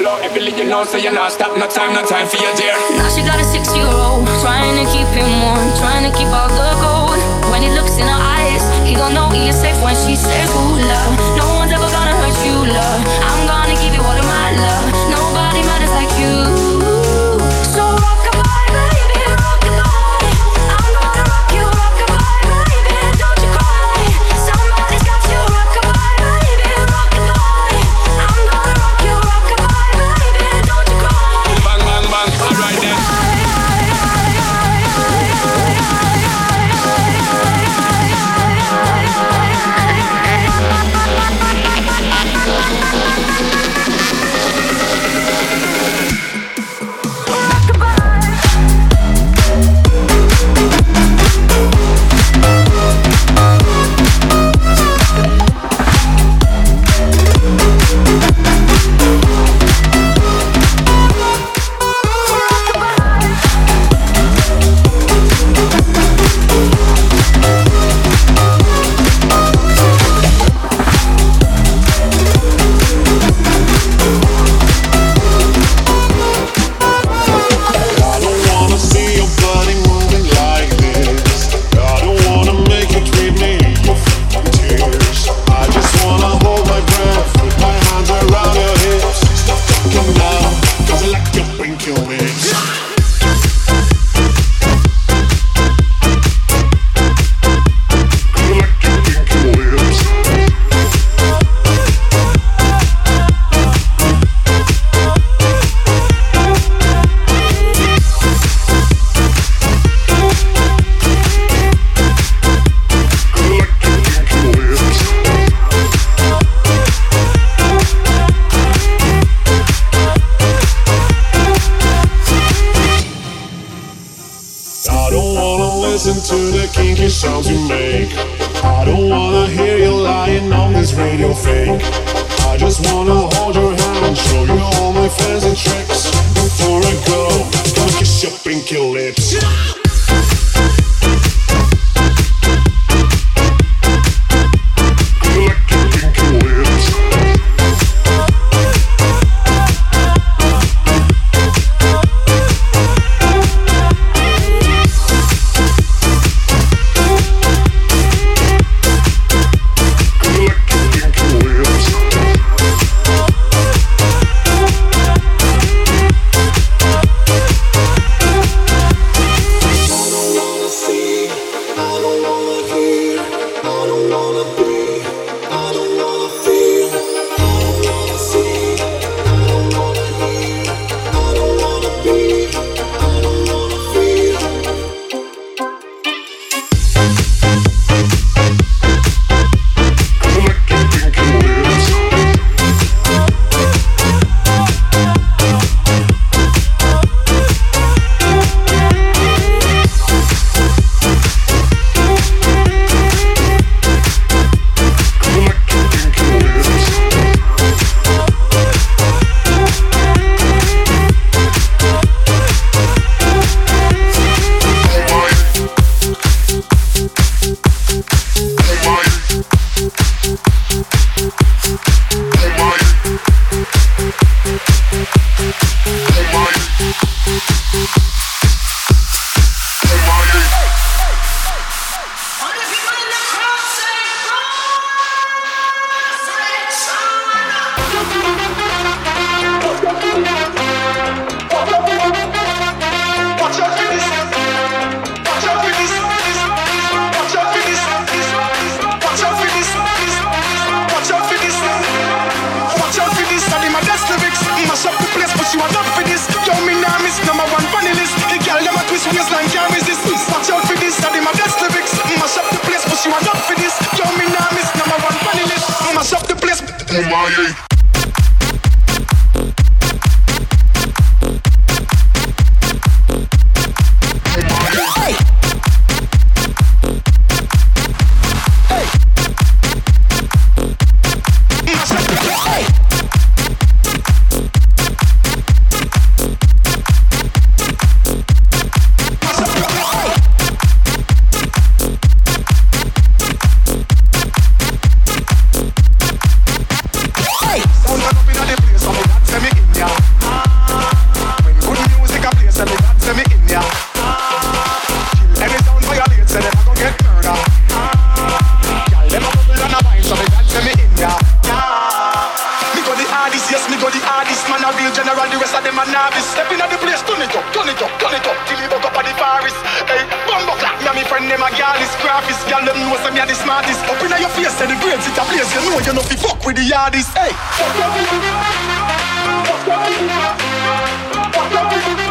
flow. If you leave, you know, so you're not stop. No time, no time for your dear. Now she got a six year old, trying to keep him warm, trying to keep all the gold. When he looks in her eyes, he gon' know he is safe when she says, Ooh, love. No one's ever gonna hurt you, love. I'm gonna give you all of my love. Nobody matters like you. I don't wanna listen to the kinky sounds you make. I don't wanna hear you lying on this radio fake. I just wanna hold your hand and show you all my fancy tricks. Before I go, come kiss your pinky lips. Flying me a the smartest. Up your face, and the grades it a place. You know you no fi fuck with the yardies. Hey. Fuck up. Fuck up. Fuck up.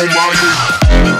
on my.